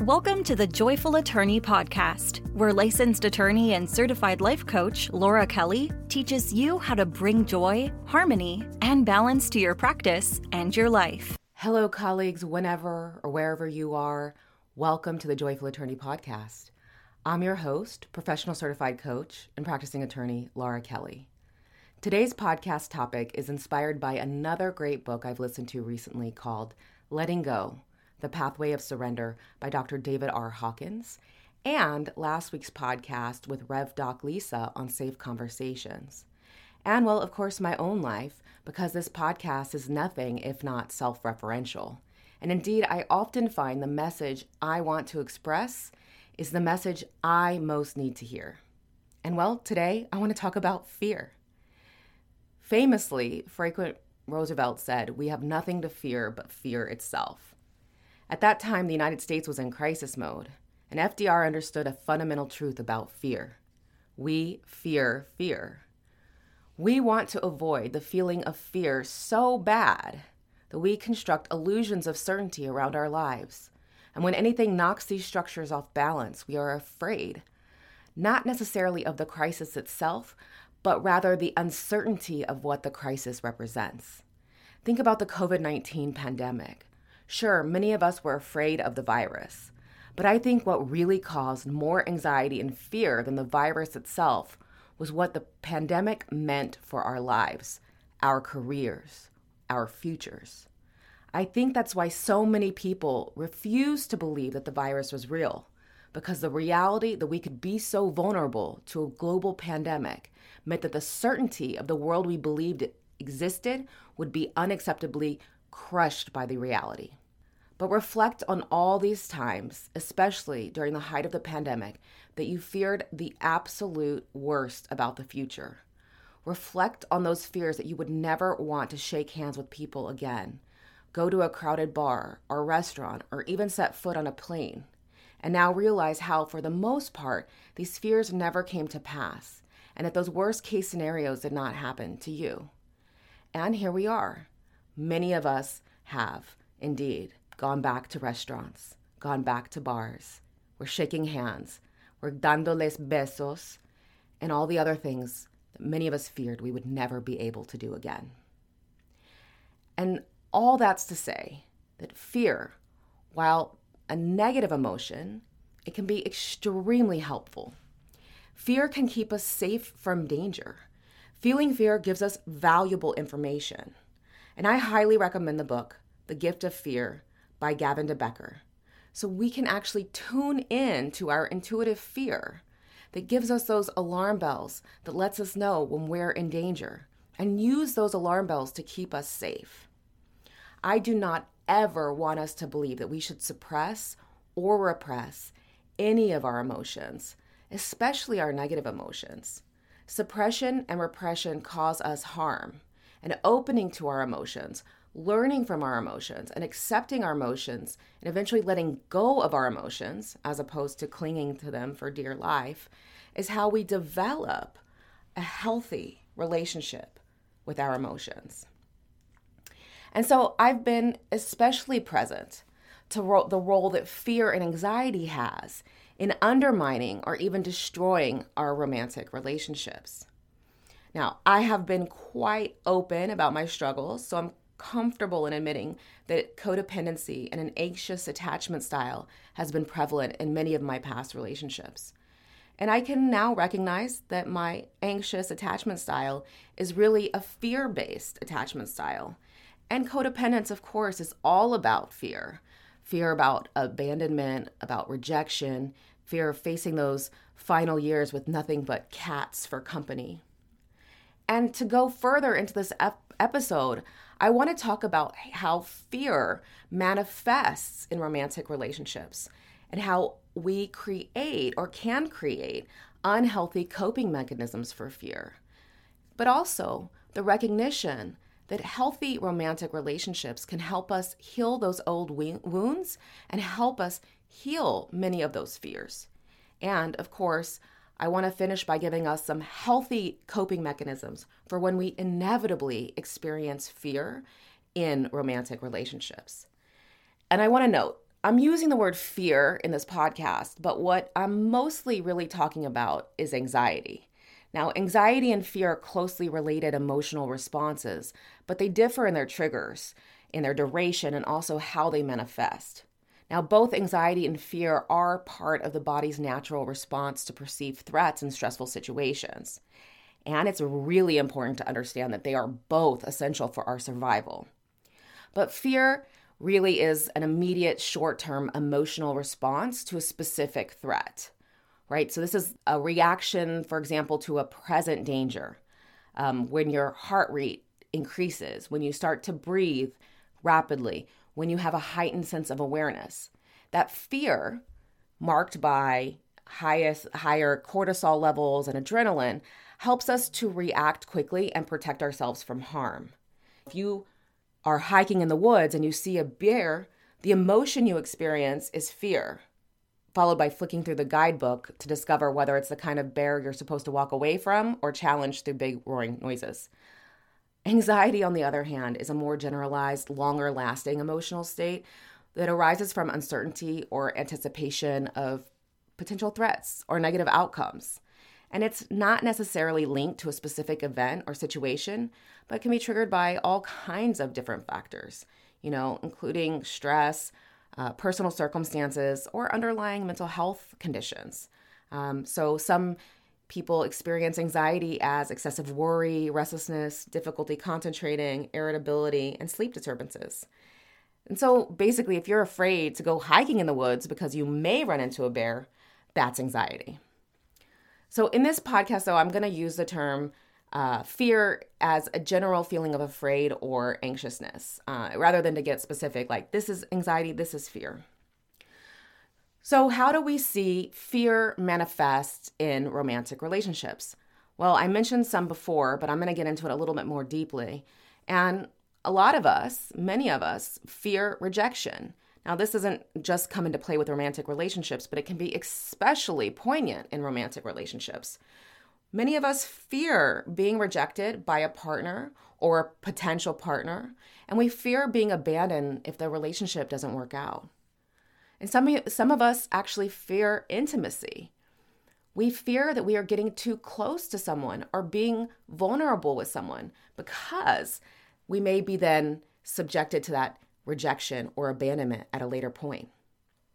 Welcome to the Joyful Attorney Podcast, where licensed attorney and certified life coach Laura Kelly teaches you how to bring joy, harmony, and balance to your practice and your life. Hello, colleagues, whenever or wherever you are. Welcome to the Joyful Attorney Podcast. I'm your host, professional certified coach, and practicing attorney Laura Kelly. Today's podcast topic is inspired by another great book I've listened to recently called Letting Go the Pathway of Surrender by Dr. David R. Hawkins, and last week's podcast with Rev Doc Lisa on Safe Conversations. And, well, of course, my own life, because this podcast is nothing if not self referential. And indeed, I often find the message I want to express is the message I most need to hear. And well, today I want to talk about fear. Famously, Franklin Roosevelt said, We have nothing to fear but fear itself. At that time, the United States was in crisis mode, and FDR understood a fundamental truth about fear. We fear fear. We want to avoid the feeling of fear so bad that we construct illusions of certainty around our lives. And when anything knocks these structures off balance, we are afraid, not necessarily of the crisis itself, but rather the uncertainty of what the crisis represents. Think about the COVID 19 pandemic. Sure, many of us were afraid of the virus, but I think what really caused more anxiety and fear than the virus itself was what the pandemic meant for our lives, our careers, our futures. I think that's why so many people refuse to believe that the virus was real, because the reality that we could be so vulnerable to a global pandemic meant that the certainty of the world we believed existed would be unacceptably crushed by the reality. But reflect on all these times, especially during the height of the pandemic, that you feared the absolute worst about the future. Reflect on those fears that you would never want to shake hands with people again, go to a crowded bar or restaurant, or even set foot on a plane. And now realize how, for the most part, these fears never came to pass, and that those worst case scenarios did not happen to you. And here we are. Many of us have, indeed, gone back to restaurants, gone back to bars. We're shaking hands. We're dándoles besos and all the other things that many of us feared we would never be able to do again. And all that's to say that fear, while a negative emotion, it can be extremely helpful. Fear can keep us safe from danger. Feeling fear gives us valuable information. And I highly recommend the book, The Gift of Fear by Gavin de Becker. So we can actually tune in to our intuitive fear that gives us those alarm bells that lets us know when we're in danger and use those alarm bells to keep us safe. I do not ever want us to believe that we should suppress or repress any of our emotions, especially our negative emotions. Suppression and repression cause us harm, and opening to our emotions learning from our emotions and accepting our emotions and eventually letting go of our emotions as opposed to clinging to them for dear life is how we develop a healthy relationship with our emotions. And so I've been especially present to ro- the role that fear and anxiety has in undermining or even destroying our romantic relationships. Now, I have been quite open about my struggles, so I'm comfortable in admitting that codependency and an anxious attachment style has been prevalent in many of my past relationships. And I can now recognize that my anxious attachment style is really a fear based attachment style. And codependence, of course, is all about fear fear about abandonment, about rejection, fear of facing those final years with nothing but cats for company. And to go further into this ep- episode, I want to talk about how fear manifests in romantic relationships and how we create or can create unhealthy coping mechanisms for fear. But also the recognition that healthy romantic relationships can help us heal those old wounds and help us heal many of those fears. And of course, I want to finish by giving us some healthy coping mechanisms for when we inevitably experience fear in romantic relationships. And I want to note, I'm using the word fear in this podcast, but what I'm mostly really talking about is anxiety. Now, anxiety and fear are closely related emotional responses, but they differ in their triggers, in their duration, and also how they manifest. Now, both anxiety and fear are part of the body's natural response to perceived threats in stressful situations. And it's really important to understand that they are both essential for our survival. But fear really is an immediate short term emotional response to a specific threat, right? So, this is a reaction, for example, to a present danger. Um, when your heart rate increases, when you start to breathe rapidly, when you have a heightened sense of awareness. That fear, marked by highest, higher cortisol levels and adrenaline, helps us to react quickly and protect ourselves from harm. If you are hiking in the woods and you see a bear, the emotion you experience is fear, followed by flicking through the guidebook to discover whether it's the kind of bear you're supposed to walk away from or challenge through big roaring noises. Anxiety, on the other hand, is a more generalized, longer lasting emotional state that arises from uncertainty or anticipation of potential threats or negative outcomes. And it's not necessarily linked to a specific event or situation, but can be triggered by all kinds of different factors, you know, including stress, uh, personal circumstances, or underlying mental health conditions. Um, so, some people experience anxiety as excessive worry, restlessness, difficulty concentrating, irritability, and sleep disturbances. And so basically, if you're afraid to go hiking in the woods because you may run into a bear, that's anxiety. So in this podcast, though, I'm going to use the term uh, fear as a general feeling of afraid or anxiousness, uh, rather than to get specific, like this is anxiety, this is fear. So, how do we see fear manifest in romantic relationships? Well, I mentioned some before, but I'm going to get into it a little bit more deeply. And a lot of us, many of us, fear rejection. Now, this doesn't just come into play with romantic relationships, but it can be especially poignant in romantic relationships. Many of us fear being rejected by a partner or a potential partner, and we fear being abandoned if the relationship doesn't work out. And some, some of us actually fear intimacy. We fear that we are getting too close to someone or being vulnerable with someone because we may be then subjected to that rejection or abandonment at a later point.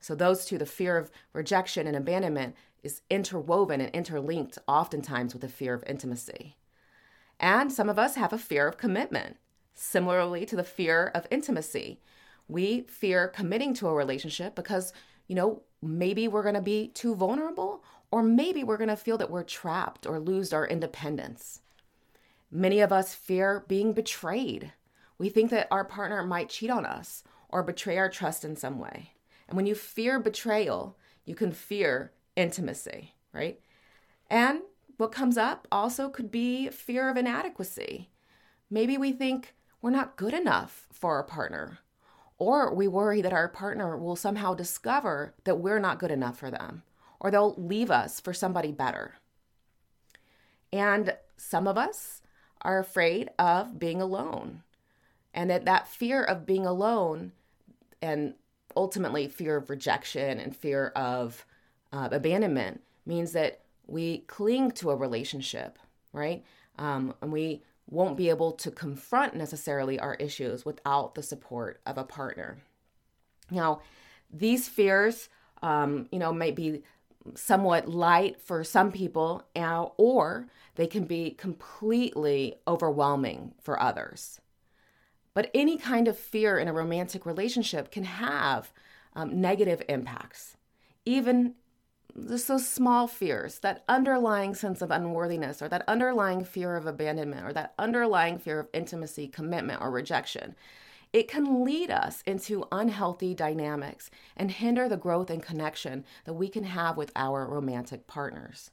So, those two, the fear of rejection and abandonment, is interwoven and interlinked oftentimes with the fear of intimacy. And some of us have a fear of commitment, similarly to the fear of intimacy. We fear committing to a relationship because, you know, maybe we're going to be too vulnerable, or maybe we're going to feel that we're trapped or lose our independence. Many of us fear being betrayed. We think that our partner might cheat on us or betray our trust in some way. And when you fear betrayal, you can fear intimacy, right? And what comes up also could be fear of inadequacy. Maybe we think we're not good enough for our partner or we worry that our partner will somehow discover that we're not good enough for them, or they'll leave us for somebody better. And some of us are afraid of being alone. And that, that fear of being alone and ultimately fear of rejection and fear of uh, abandonment means that we cling to a relationship, right? Um, and we won't be able to confront necessarily our issues without the support of a partner. Now, these fears, um, you know, might be somewhat light for some people, uh, or they can be completely overwhelming for others. But any kind of fear in a romantic relationship can have um, negative impacts, even just those small fears, that underlying sense of unworthiness, or that underlying fear of abandonment, or that underlying fear of intimacy, commitment, or rejection, it can lead us into unhealthy dynamics and hinder the growth and connection that we can have with our romantic partners.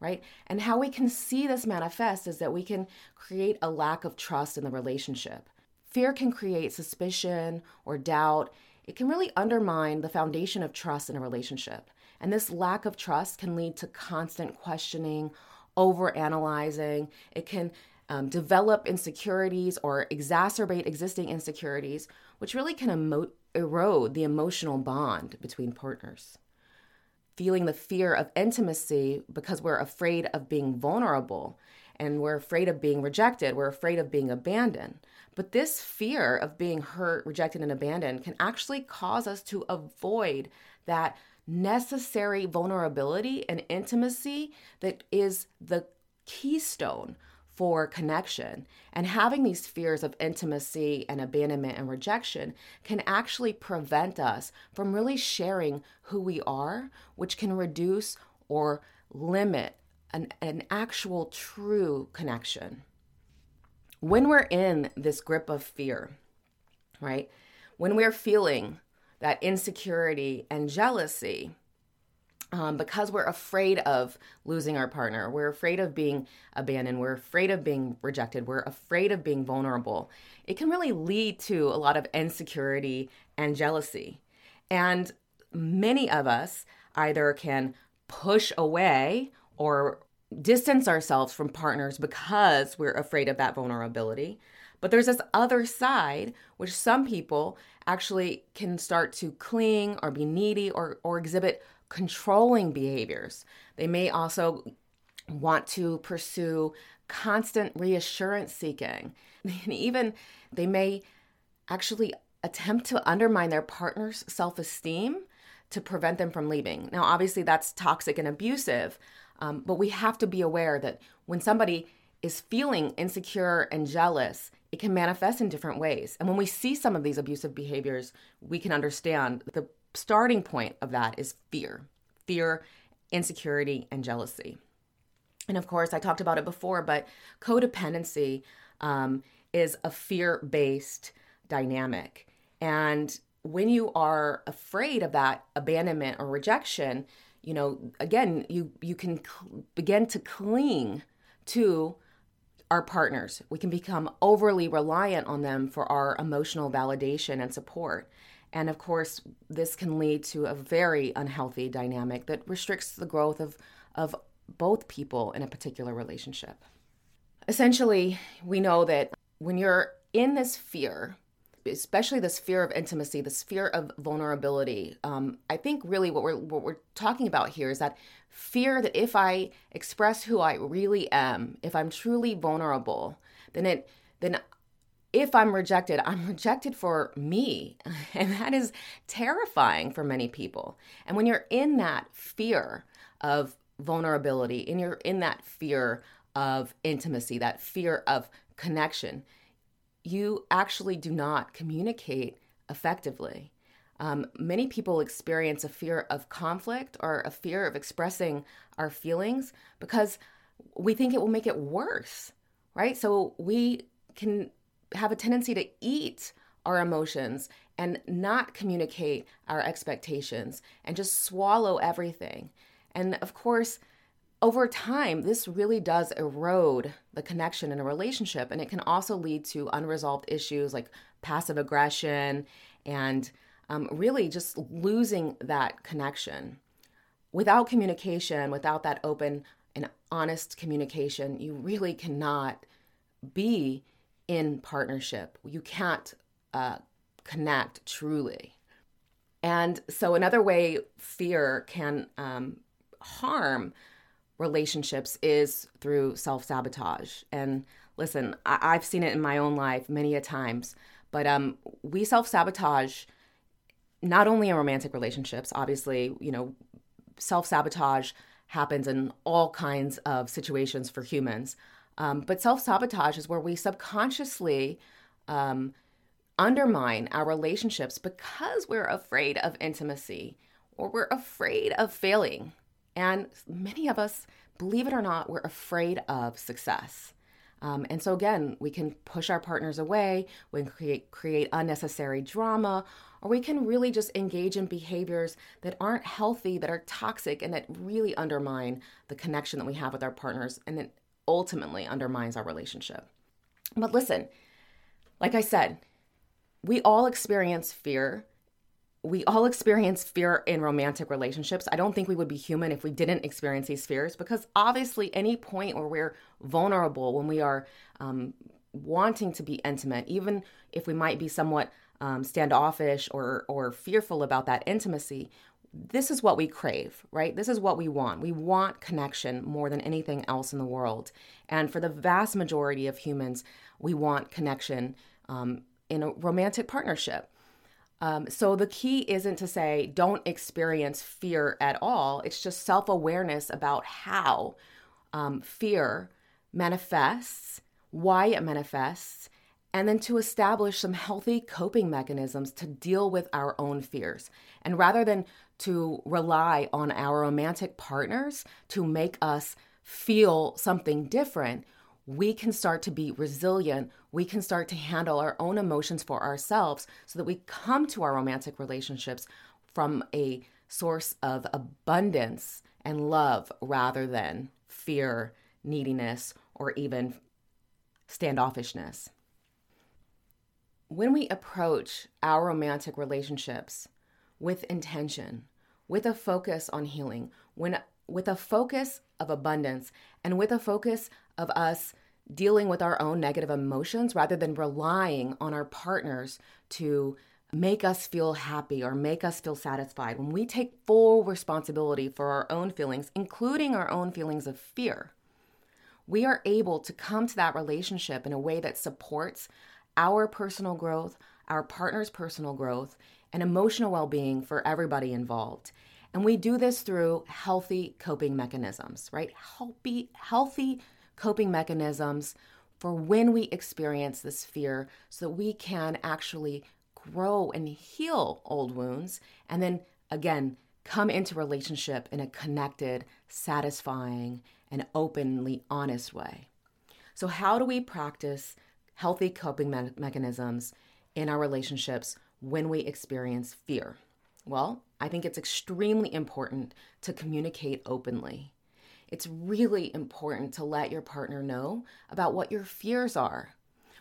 Right? And how we can see this manifest is that we can create a lack of trust in the relationship. Fear can create suspicion or doubt. It can really undermine the foundation of trust in a relationship. And this lack of trust can lead to constant questioning, over analyzing. It can um, develop insecurities or exacerbate existing insecurities, which really can emo- erode the emotional bond between partners. Feeling the fear of intimacy because we're afraid of being vulnerable and we're afraid of being rejected, we're afraid of being abandoned. But this fear of being hurt, rejected, and abandoned can actually cause us to avoid that necessary vulnerability and intimacy that is the keystone for connection. And having these fears of intimacy and abandonment and rejection can actually prevent us from really sharing who we are, which can reduce or limit an, an actual true connection. When we're in this grip of fear, right? When we're feeling that insecurity and jealousy, um, because we're afraid of losing our partner. We're afraid of being abandoned. We're afraid of being rejected. We're afraid of being vulnerable. It can really lead to a lot of insecurity and jealousy. And many of us either can push away or distance ourselves from partners because we're afraid of that vulnerability. But there's this other side, which some people actually can start to cling or be needy or, or exhibit controlling behaviors. They may also want to pursue constant reassurance seeking. And even they may actually attempt to undermine their partner's self esteem to prevent them from leaving. Now, obviously, that's toxic and abusive, um, but we have to be aware that when somebody is feeling insecure and jealous, it can manifest in different ways. And when we see some of these abusive behaviors, we can understand the starting point of that is fear fear, insecurity, and jealousy. And of course, I talked about it before, but codependency um, is a fear based dynamic. And when you are afraid of that abandonment or rejection, you know, again, you you can cl- begin to cling to our partners. We can become overly reliant on them for our emotional validation and support. And of course, this can lead to a very unhealthy dynamic that restricts the growth of, of both people in a particular relationship. Essentially, we know that when you're in this fear, especially this fear of intimacy, this fear of vulnerability, um, I think really what we're what we're talking about here is that fear that if I express who I really am, if I'm truly vulnerable, then it then if I'm rejected, I'm rejected for me. And that is terrifying for many people. And when you're in that fear of vulnerability, and you're in that fear of intimacy, that fear of connection, you actually do not communicate effectively. Um, many people experience a fear of conflict or a fear of expressing our feelings because we think it will make it worse, right? So we can have a tendency to eat our emotions and not communicate our expectations and just swallow everything. And of course, over time, this really does erode the connection in a relationship. And it can also lead to unresolved issues like passive aggression and um, really just losing that connection. Without communication, without that open and honest communication, you really cannot be in partnership. You can't uh, connect truly. And so, another way fear can um, harm relationships is through self sabotage. And listen, I- have seen it in my own life many a times, but um, we self sabotage not only in romantic relationships, obviously, you know, self sabotage happens in all kinds of situations for humans. Um, but self sabotage is where we subconsciously um, undermine our relationships because we're afraid of intimacy or we're afraid of failing. And many of us, believe it or not, we're afraid of success. Um, and so again, we can push our partners away, we can create create unnecessary drama, or we can really just engage in behaviors that aren't healthy, that are toxic, and that really undermine the connection that we have with our partners, and it ultimately undermines our relationship. But listen, like I said, we all experience fear. We all experience fear in romantic relationships. I don't think we would be human if we didn't experience these fears because obviously, any point where we're vulnerable, when we are um, wanting to be intimate, even if we might be somewhat um, standoffish or or fearful about that intimacy, this is what we crave, right? This is what we want. We want connection more than anything else in the world. And for the vast majority of humans, we want connection um, in a romantic partnership. Um, so the key isn't to say don't experience fear at all. It's just self awareness about how um, fear manifests, why it manifests, and then to establish some healthy coping mechanisms to deal with our own fears. And rather than to rely on our romantic partners to make us feel something different, we can start to be resilient. We can start to handle our own emotions for ourselves so that we come to our romantic relationships from a source of abundance and love rather than fear, neediness, or even standoffishness. When we approach our romantic relationships with intention, with a focus on healing, when with a focus of abundance and with a focus of us dealing with our own negative emotions rather than relying on our partners to make us feel happy or make us feel satisfied. When we take full responsibility for our own feelings, including our own feelings of fear, we are able to come to that relationship in a way that supports our personal growth, our partner's personal growth, and emotional well being for everybody involved. And we do this through healthy coping mechanisms, right? Healthy, healthy coping mechanisms for when we experience this fear so that we can actually grow and heal old wounds and then again come into relationship in a connected, satisfying, and openly honest way. So, how do we practice healthy coping me- mechanisms in our relationships when we experience fear? Well, I think it's extremely important to communicate openly. It's really important to let your partner know about what your fears are.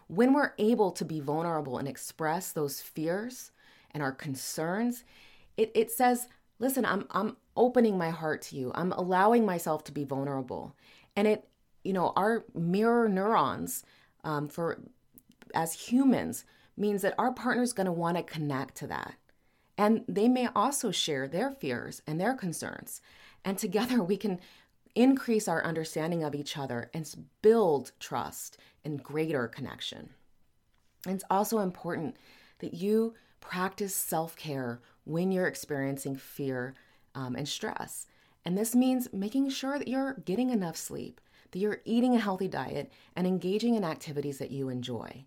When we're able to be vulnerable and express those fears and our concerns, it, it says, listen, I'm, I'm opening my heart to you. I'm allowing myself to be vulnerable. And it, you know, our mirror neurons um, for as humans means that our partner's going to want to connect to that. And they may also share their fears and their concerns. And together we can increase our understanding of each other and build trust and greater connection. It's also important that you practice self care when you're experiencing fear um, and stress. And this means making sure that you're getting enough sleep, that you're eating a healthy diet, and engaging in activities that you enjoy.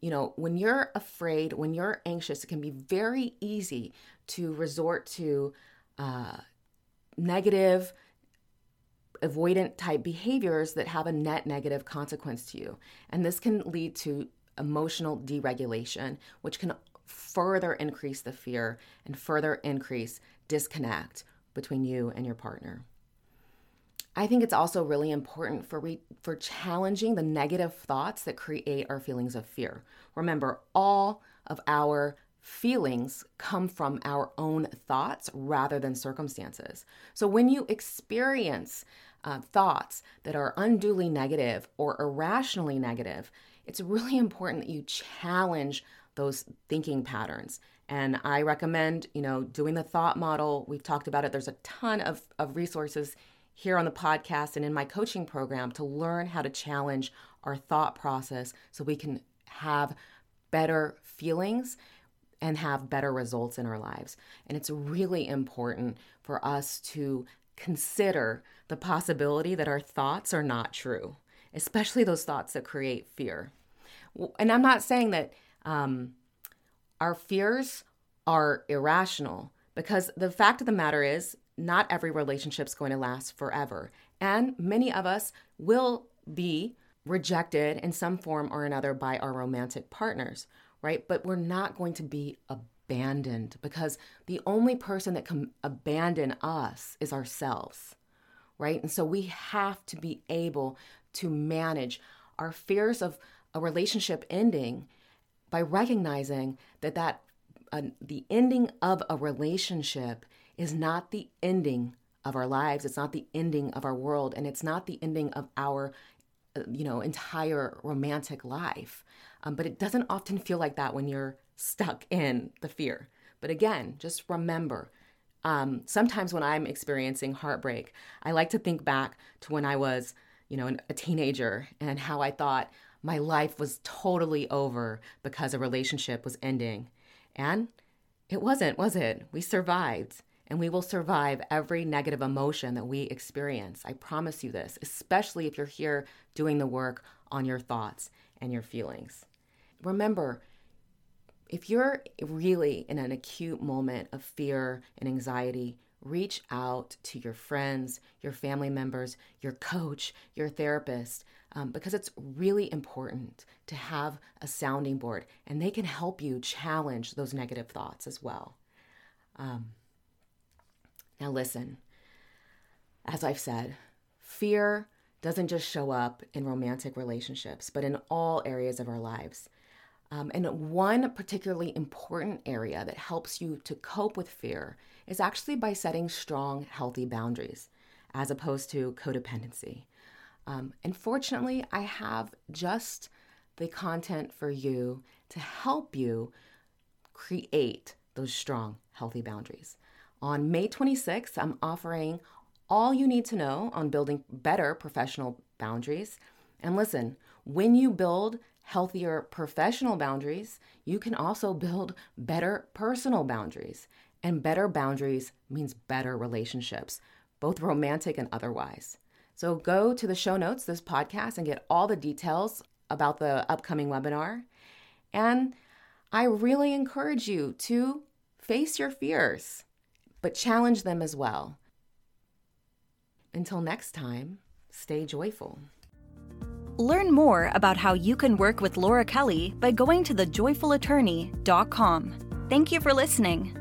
You know, when you're afraid, when you're anxious, it can be very easy to resort to uh, negative, avoidant type behaviors that have a net negative consequence to you. And this can lead to emotional deregulation, which can further increase the fear and further increase disconnect between you and your partner. I think it's also really important for re- for challenging the negative thoughts that create our feelings of fear. Remember, all of our feelings come from our own thoughts rather than circumstances. So when you experience uh, thoughts that are unduly negative or irrationally negative, it's really important that you challenge those thinking patterns. And I recommend, you know, doing the thought model. We've talked about it. There's a ton of, of resources here on the podcast and in my coaching program to learn how to challenge our thought process so we can have better feelings and have better results in our lives. And it's really important for us to consider the possibility that our thoughts are not true, especially those thoughts that create fear. And I'm not saying that um, our fears are irrational, because the fact of the matter is, not every relationship is going to last forever. And many of us will be rejected in some form or another by our romantic partners, right? But we're not going to be abandoned because the only person that can abandon us is ourselves, right? And so we have to be able to manage our fears of a relationship ending by recognizing that that uh, the ending of a relationship is not the ending of our lives it's not the ending of our world and it's not the ending of our uh, you know entire romantic life um, but it doesn't often feel like that when you're stuck in the fear. But again, just remember um, sometimes when I'm experiencing heartbreak, I like to think back to when I was, you know, a teenager and how I thought my life was totally over because a relationship was ending. And it wasn't, was it? We survived. And we will survive every negative emotion that we experience. I promise you this, especially if you're here doing the work on your thoughts and your feelings. Remember, if you're really in an acute moment of fear and anxiety, reach out to your friends, your family members, your coach, your therapist, um, because it's really important to have a sounding board and they can help you challenge those negative thoughts as well. Um, now, listen, as I've said, fear doesn't just show up in romantic relationships, but in all areas of our lives. Um, and one particularly important area that helps you to cope with fear is actually by setting strong, healthy boundaries as opposed to codependency. Um, and fortunately, I have just the content for you to help you create those strong, healthy boundaries. On May 26th, I'm offering all you need to know on building better professional boundaries. And listen, when you build healthier professional boundaries, you can also build better personal boundaries. And better boundaries means better relationships, both romantic and otherwise. So go to the show notes, this podcast, and get all the details about the upcoming webinar. And I really encourage you to face your fears, but challenge them as well. Until next time, stay joyful. Learn more about how you can work with Laura Kelly by going to thejoyfulattorney.com. Thank you for listening.